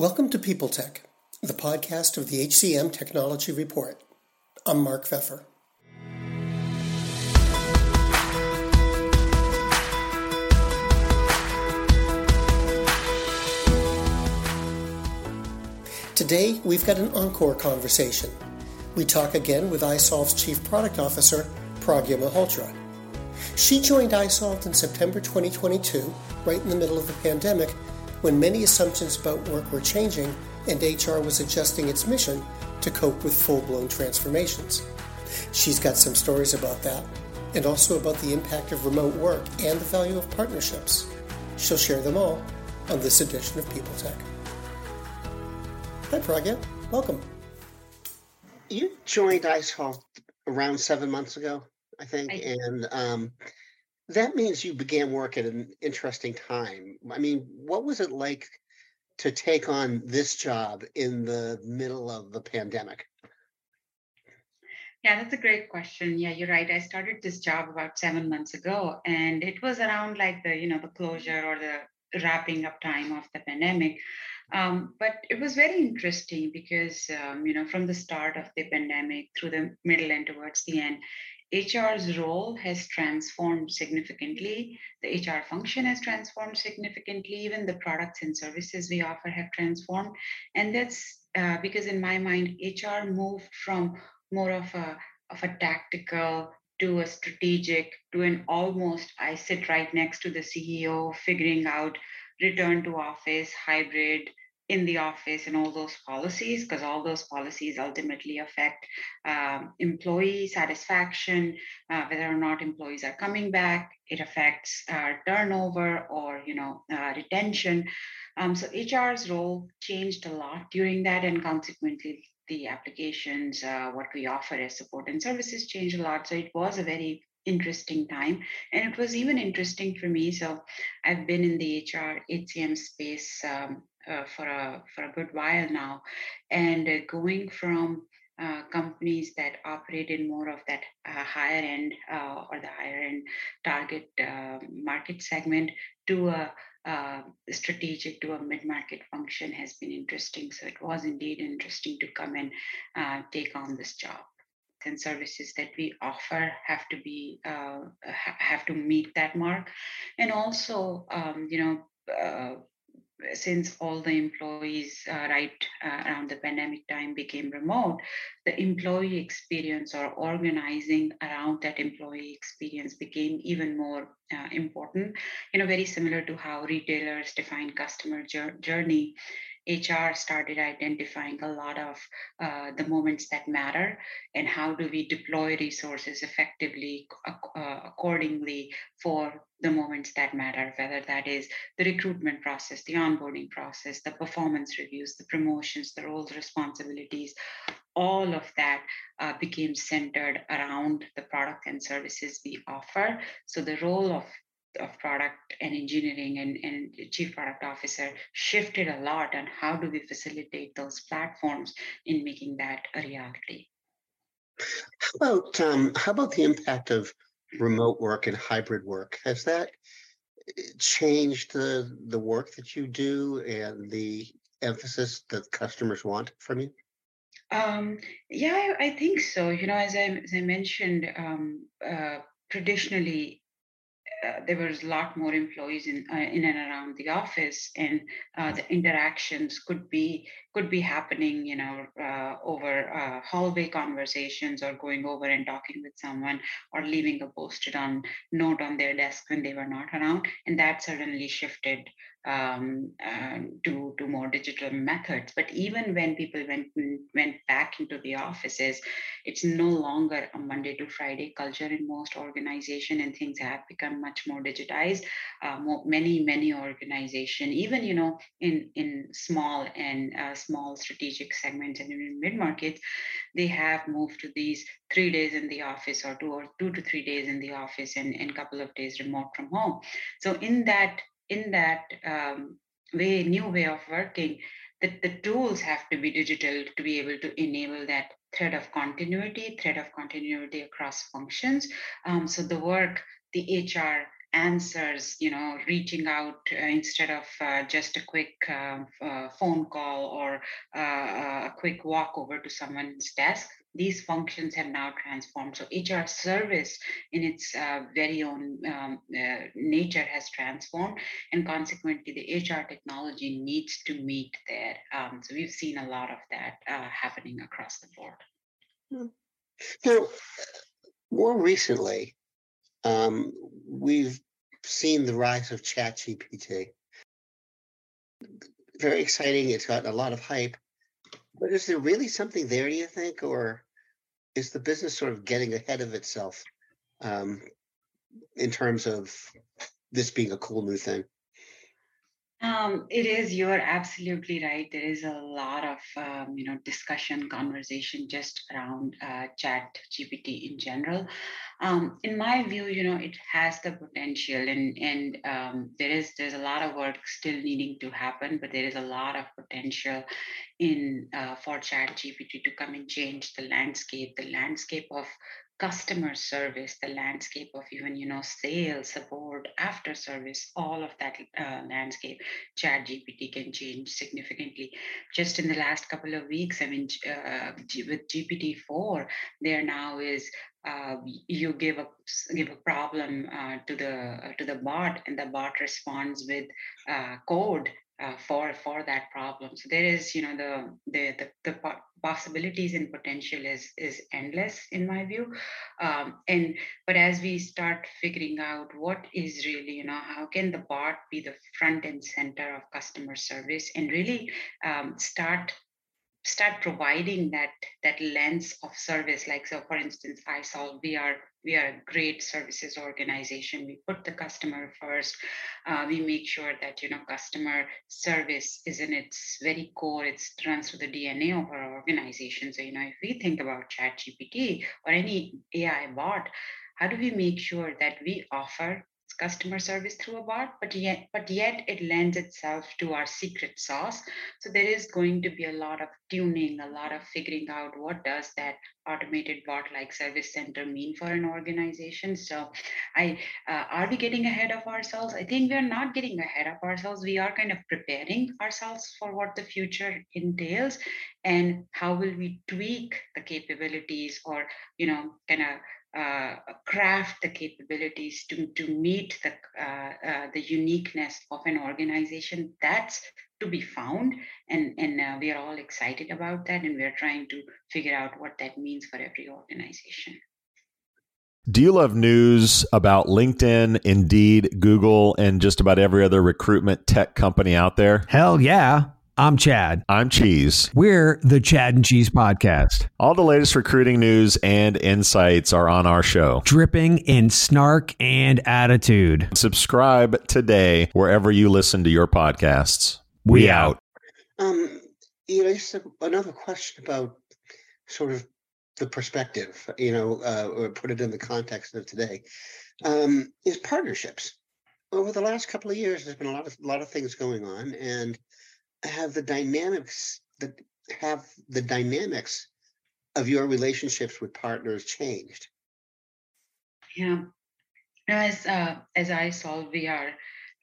Welcome to People Tech, the podcast of the HCM Technology Report. I'm Mark Feffer. Today, we've got an encore conversation. We talk again with iSolved's Chief Product Officer, Pragya Malhotra. She joined iSolved in September 2022, right in the middle of the pandemic, when many assumptions about work were changing and HR was adjusting its mission to cope with full blown transformations. She's got some stories about that and also about the impact of remote work and the value of partnerships. She'll share them all on this edition of People Tech. Hi, Pragya. Welcome. You joined iSolved around seven months ago, I think, I, and um, that means you began work at an interesting time. I mean, what was it like to take on this job in the middle of the pandemic? Yeah, that's a great question. Yeah, you're right. I started this job about seven months ago, and it was around like the, you know, the closure or the wrapping up time of the pandemic. Um, but it was very interesting because, um, you know, from the start of the pandemic through the middle and towards the end, HR's role has transformed significantly. The HR function has transformed significantly. Even the products and services we offer have transformed. And that's uh, because, in my mind, HR moved from more of a, of a tactical to a strategic to an almost I sit right next to the CEO, figuring out return to office, hybrid, in the office and all those policies, because all those policies ultimately affect um, employee satisfaction, uh, whether or not employees are coming back. It affects uh, turnover or you know uh, retention. Um, so HR's role changed a lot during that, and consequently the applications, uh, what we offer as support and services changed a lot. So it was a very interesting time and it was even interesting for me so i've been in the hr hcm space um, uh, for a for a good while now, and uh, going from uh, companies that operate in more of that uh, higher end uh, or the higher end target market segment to a strategic to a mid market function has been interesting. So it was indeed interesting to come and take on this job. And services that we offer have to be uh, have to meet that mark. And also um, you know uh, since all the employees uh, right uh, around the pandemic time became remote the employee experience or organizing around that employee experience became even more uh, important. You know very similar to how retailers define customer journey HR started identifying a lot of uh, the moments that matter and how do we deploy resources effectively uh, accordingly for the moments that matter, whether that is the recruitment process, the onboarding process, the performance reviews, the promotions, the roles, responsibilities, all of that uh, became centered around the product and services we offer. So the role of of product and engineering and, and chief product officer shifted a lot on how do we facilitate those platforms in making that a reality. How about um, how about the impact of remote work and hybrid work? Has that eh, changed the the work that you do and the emphasis that customers want from you? Um, yeah, I, I, think so. You know, as I, as I mentioned, um, uh, traditionally uh, there was a lot more employees in uh, in and around the office, and uh, the interactions could be could be happening, you know, uh, over uh, hallway conversations or going over and talking with someone or leaving a posted on note on their desk when they were not around, and that certainly shifted um, uh, to to more digital methods. But even when people went went back into the offices, it's no longer a Monday to Friday culture in most organization, and things have become much more digitized. Uh, more, many many organization, even you know in in small and uh, small strategic segments and in mid markets, they have moved to these three days in the office or two or two to three days in the office and a couple of days remote from home. So in that in that um, way, new way of working, that the tools have to be digital to be able to enable that thread of continuity, thread of continuity across functions. Um, so the work, the HR answers, you know, reaching out uh, instead of uh, just a quick uh, uh phone call or uh, a quick walk over to someone's desk. These functions have now transformed. So HR service in its uh, very own um, nature has transformed and consequently the HR technology needs to meet there. Um, so we've seen a lot of that happening across the board. Hmm. Now, more recently, um, we've seen the rise of ChatGPT. Very exciting. It's gotten a lot of hype. But is there really something there, do you think? Or is the business sort of getting ahead of itself um, in terms of this being a cool new thing? Um, it is. You are absolutely right. There is a lot of um, you know discussion, conversation just around uh, Chat GPT in general. Um, in my view, you know, it has the potential, and and um, there is there's a lot of work still needing to happen, but there is a lot of potential in uh, for Chat GPT to come and change the landscape, the landscape of customer service, the landscape of even, you know, sales, support, after service, all of that uh, landscape, Chat GPT can change significantly. Just in the last couple of weeks, I mean, uh, with GPT-4, there now is uh, you give a give a problem uh, to the uh, to the bot, and the bot responds with uh, code uh, for for that problem. So there is, you know, the the the, the possibilities and potential is is endless in my view. Um, and but as we start figuring out what is really, you know, how can the bot be the front and center of customer service and really um, start start providing that that lens of service. Like so for instance iSolved we are we are a great services organization. We put the customer first. Uh, we make sure that you know customer service is in its very core. It's runs through the dna of our organization. So you know if we think about chat gpt or any ai bot how do we make sure that we offer customer service through a bot, but yet, but yet it lends itself to our secret sauce. So there is going to be a lot of tuning, a lot of figuring out what does that automated bot-like service center mean for an organization. So, I uh, are we getting ahead of ourselves? I think we are not getting ahead of ourselves. We are kind of preparing ourselves for what the future entails, and how will we tweak the capabilities, or you know, kind of uh, craft the capabilities to, to meet the, uh, uh, the uniqueness of an organization that's to be found and, and uh, we are all excited about that and we are trying to figure out what that means for every organization do you love news about LinkedIn, Indeed, Google, and just about every other recruitment tech company out there? Hell yeah. I'm Chad. I'm Cheese. We're the Chad and Cheese Podcast. All the latest recruiting news and insights are on our show, dripping in snark and attitude. Subscribe today wherever you listen to your podcasts. We, we out. Um, you know, just another question about sort of the perspective, you know, uh, or put it in the context of today, um, is partnerships. Over the last couple of years, there's been a lot of a lot of things going on, and have the dynamics that have the dynamics of your relationships with partners changed? Yeah, as uh, as iSolved, we are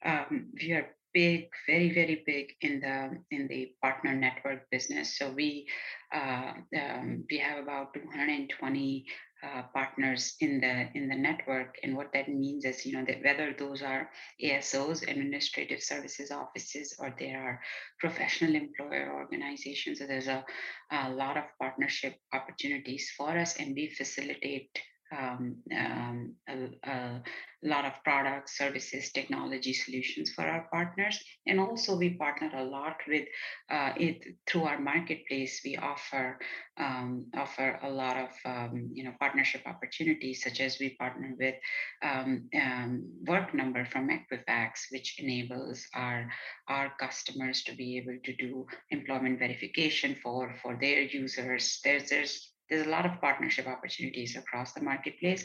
um, we are big, very very big in the in the partner network business. So we uh, um, we have about 220 uh, partners in the in the network. And what that means is you know that whether those are asos administrative services offices or they are professional employer organizations so there's a, a lot of partnership opportunities for us and we facilitate um, um, a, a, lot of products, services, technology solutions for our partners. And also, we partner a lot with uh, it through our marketplace. We offer um, offer a lot of um, you know partnership opportunities, such as we partner with um, um, Work Number from Equifax, which enables our our customers to be able to do employment verification for for their users. There's there's there's a lot of partnership opportunities across the marketplace.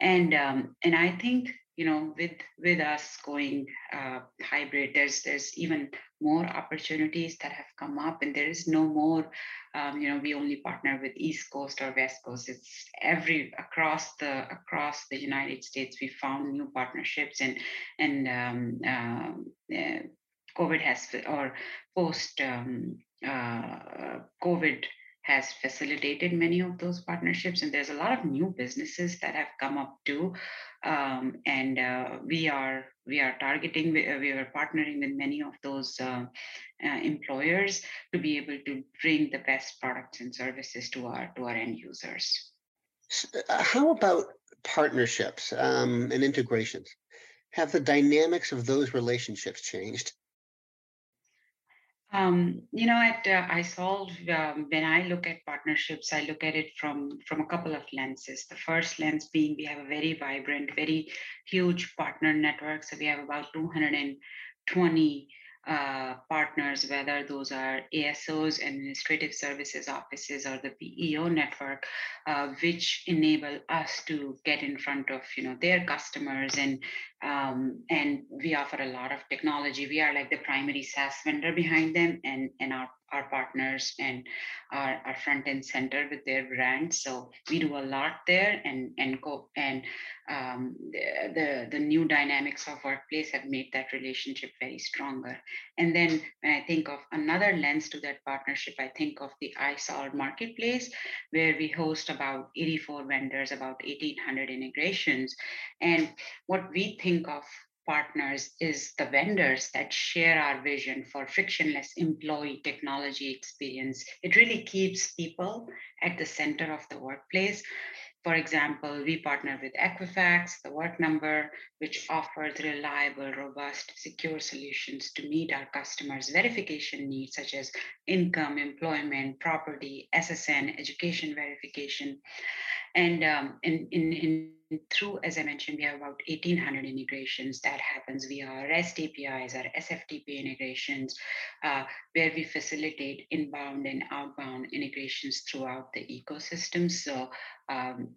And um, and i think you know with with us going uh, hybrid there's there's even more opportunities that have come up and there is no more um, you know we only partner with east coast or west coast. It's every across the across the united states we found new partnerships and and um, uh, covid has or post um, uh, covid has facilitated many of those partnerships and there's a lot of new businesses that have come up too. Um, and uh, we are we are targeting we, uh, we are partnering with many of those uh, uh, employers to be able to bring the best products and services to our to our end users. Uh, how about partnerships um, and integrations? Have the dynamics of those relationships changed um, you know, at uh, iSolved, um, when I look at partnerships, I look at it from from a couple of lenses. The first lens being we have a very vibrant, very huge partner network. So we have about 220 uh, partners, whether those are ASOs, administrative services offices, or the PEO network, uh, which enable us to get in front of you know their customers and um, and we offer a lot of technology. We are like the primary SaaS vendor behind them, and and our our partners and our, our front end center with their brand. So we do a lot there, and and go and um, the, the the new dynamics of workplace have made that relationship very stronger. And then when I think of another lens to that partnership, I think of the iSolved marketplace, where we host about 84 vendors, about 1,800 integrations, and what we think of partners is the vendors that share our vision for frictionless employee technology experience. It really keeps people at the center of the workplace. For example, we partner with Equifax, the work number, which offers reliable, robust, secure solutions to meet our customers' verification needs, such as income, employment, property, SSN, education verification. And um, in, in, in through, as I mentioned, we have about 1,800 integrations that happens via REST APIs or SFTP integrations, uh, where we facilitate inbound and outbound integrations throughout the ecosystem. So um,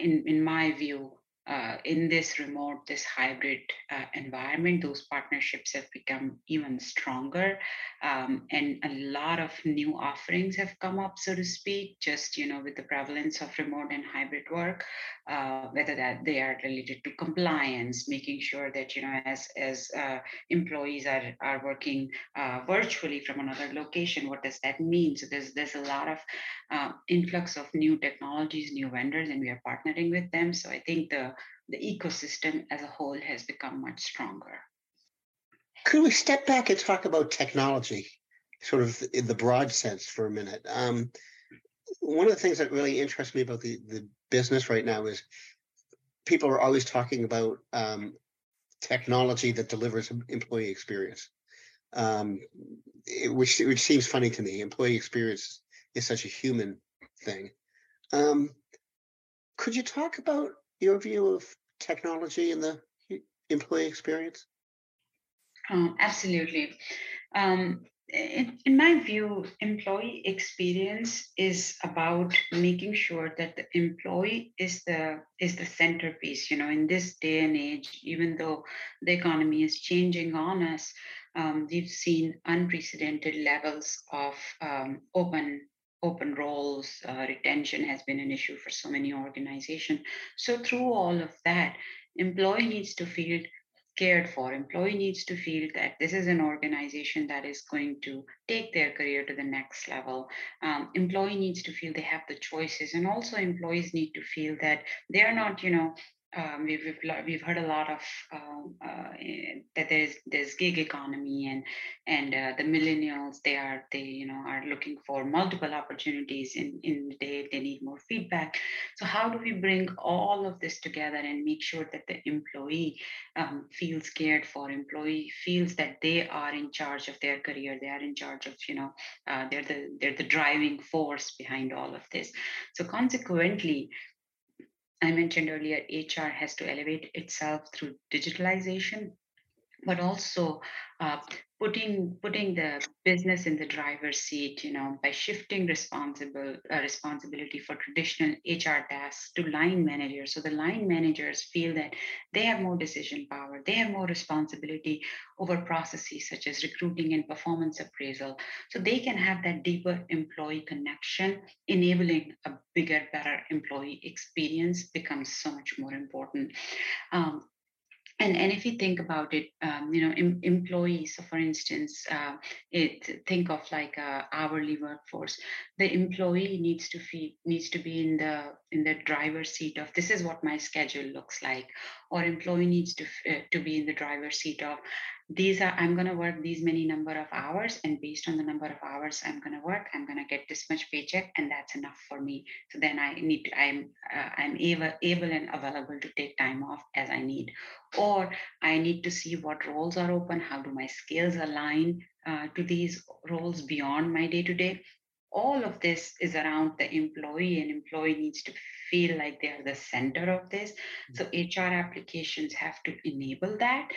in, in my view, uh, in this remote, this hybrid uh, environment, those partnerships have become even stronger, um, and a lot of new offerings have come up, so to speak. Just you know, with the prevalence of remote and hybrid work, uh, whether that they are related to compliance, making sure that you know, as as uh, employees are are working uh, virtually from another location, what does that mean? So there's there's a lot of uh, influx of new technologies, new vendors, and we are partnering with them. So I think the the ecosystem as a whole has become much stronger. Could we step back and talk about technology, sort of in the broad sense for a minute? Um, one of the things that really interests me about the, the business right now is people are always talking about um, technology that delivers employee experience, um, it, which, which seems funny to me. Employee experience is such a human thing. Um, could you talk about your view of technology in the employee experience? Oh, absolutely. Um, in, in, my view, employee experience is about making sure that the employee is the is the centerpiece. You know, in this day and age, even though the economy is changing on us, um, we've seen unprecedented levels of um, open open roles, uh, retention has been an issue for so many organizations. So through all of that, employee needs to feel cared for. Employee needs to feel that this is an organization that is going to take their career to the next level. Um, employee needs to feel they have the choices, and also employees need to feel that they are not, you know, um, we've, we've, we've heard a lot of um, uh, eh, that there's there's gig economy and and uh, the millennials they are they you know are looking for multiple opportunities in in the day they need more feedback. So how do we bring all of this together and make sure that the employee um, feels cared for employee feels that they are in charge of their career they are in charge of you know uh, they're the they're the driving force behind all of this? So consequently I mentioned earlier, HR has to elevate itself through digitalization, but also uh, putting putting the business in the driver's seat you know by shifting responsible uh, responsibility for traditional hr tasks to line managers. So the line managers feel that they have more decision power they have more responsibility over processes such as recruiting and performance appraisal. So they can have that deeper employee connection enabling a bigger better employee experience becomes so much more important. Um, and, and if you think about it, um, you know, em, employees. So, for instance, uh, it think of like a hourly workforce. The employee needs to feel needs to be in the in the driver's seat of this is what my schedule looks like, or employee needs to uh, to be in the driver's seat of these are i'm going to work these many number of hours and based on the number of hours i'm going to work i'm going to get this much paycheck and that's enough for me. So then i need to, i'm uh, i'm able able and available to take time off as i need. Or i need to see what roles are open how do my skills align uh, to these roles beyond my day to day all of this is around the employee and employee needs to feel like they are the center of this. So hr applications have to enable that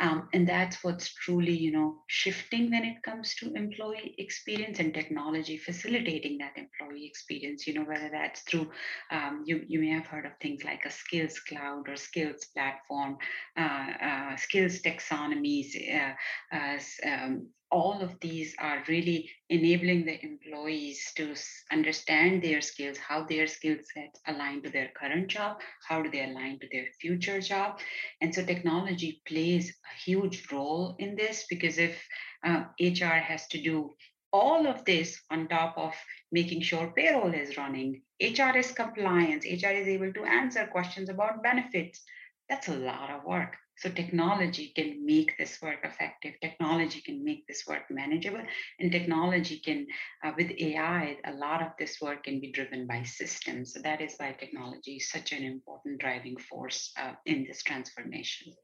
um, and that's what's truly you know shifting when it comes to employee experience and technology facilitating that employee experience you know whether that's through um, you, you may have heard of things like a skills cloud or skills platform uh, uh, skills taxonomies uh, uh um, all of these are really enabling the employees to understand their skills, how their skill sets align to their current job, how do they align to their future job. And so technology plays a huge role in this because if uh, HR has to do all of this on top of making sure payroll is running, HR is compliance, HR is able to answer questions about benefits. That's a lot of work. So technology can make this work effective. Technology can make this work manageable, and technology can, uh, with AI, a lot of this work can be driven by systems. So that is why technology is such an important driving force uh, in this transformation.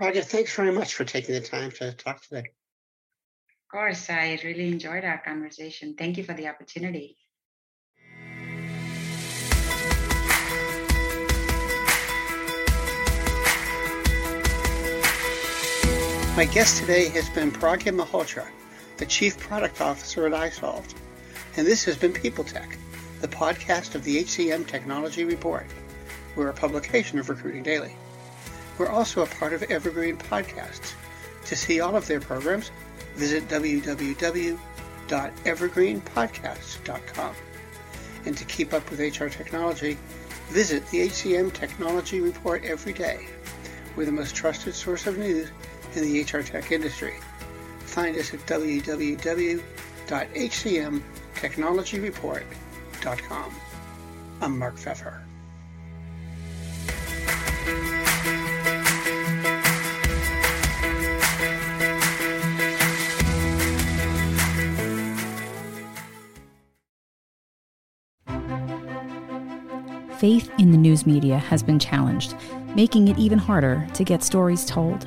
Pragya, thanks very much for taking the time to talk today. Of course, I really enjoyed our conversation. Thank you for the opportunity. My guest today has been Pragya Malhotra, the Chief Product Officer at iSolved. And this has been People Tech, the podcast of the HCM Technology Report. We're a publication of Recruiting Daily. We're also a part of Evergreen Podcasts. To see all of their programs, visit www.evergreenpodcasts.com. And to keep up with HR technology, visit the HCM Technology Report every day. We're the most trusted source of news in the HR tech industry. Find us at www.hcmtechnologyreport.com. I'm Mark Feffer. Faith in the news media has been challenged, making it even harder to get stories told.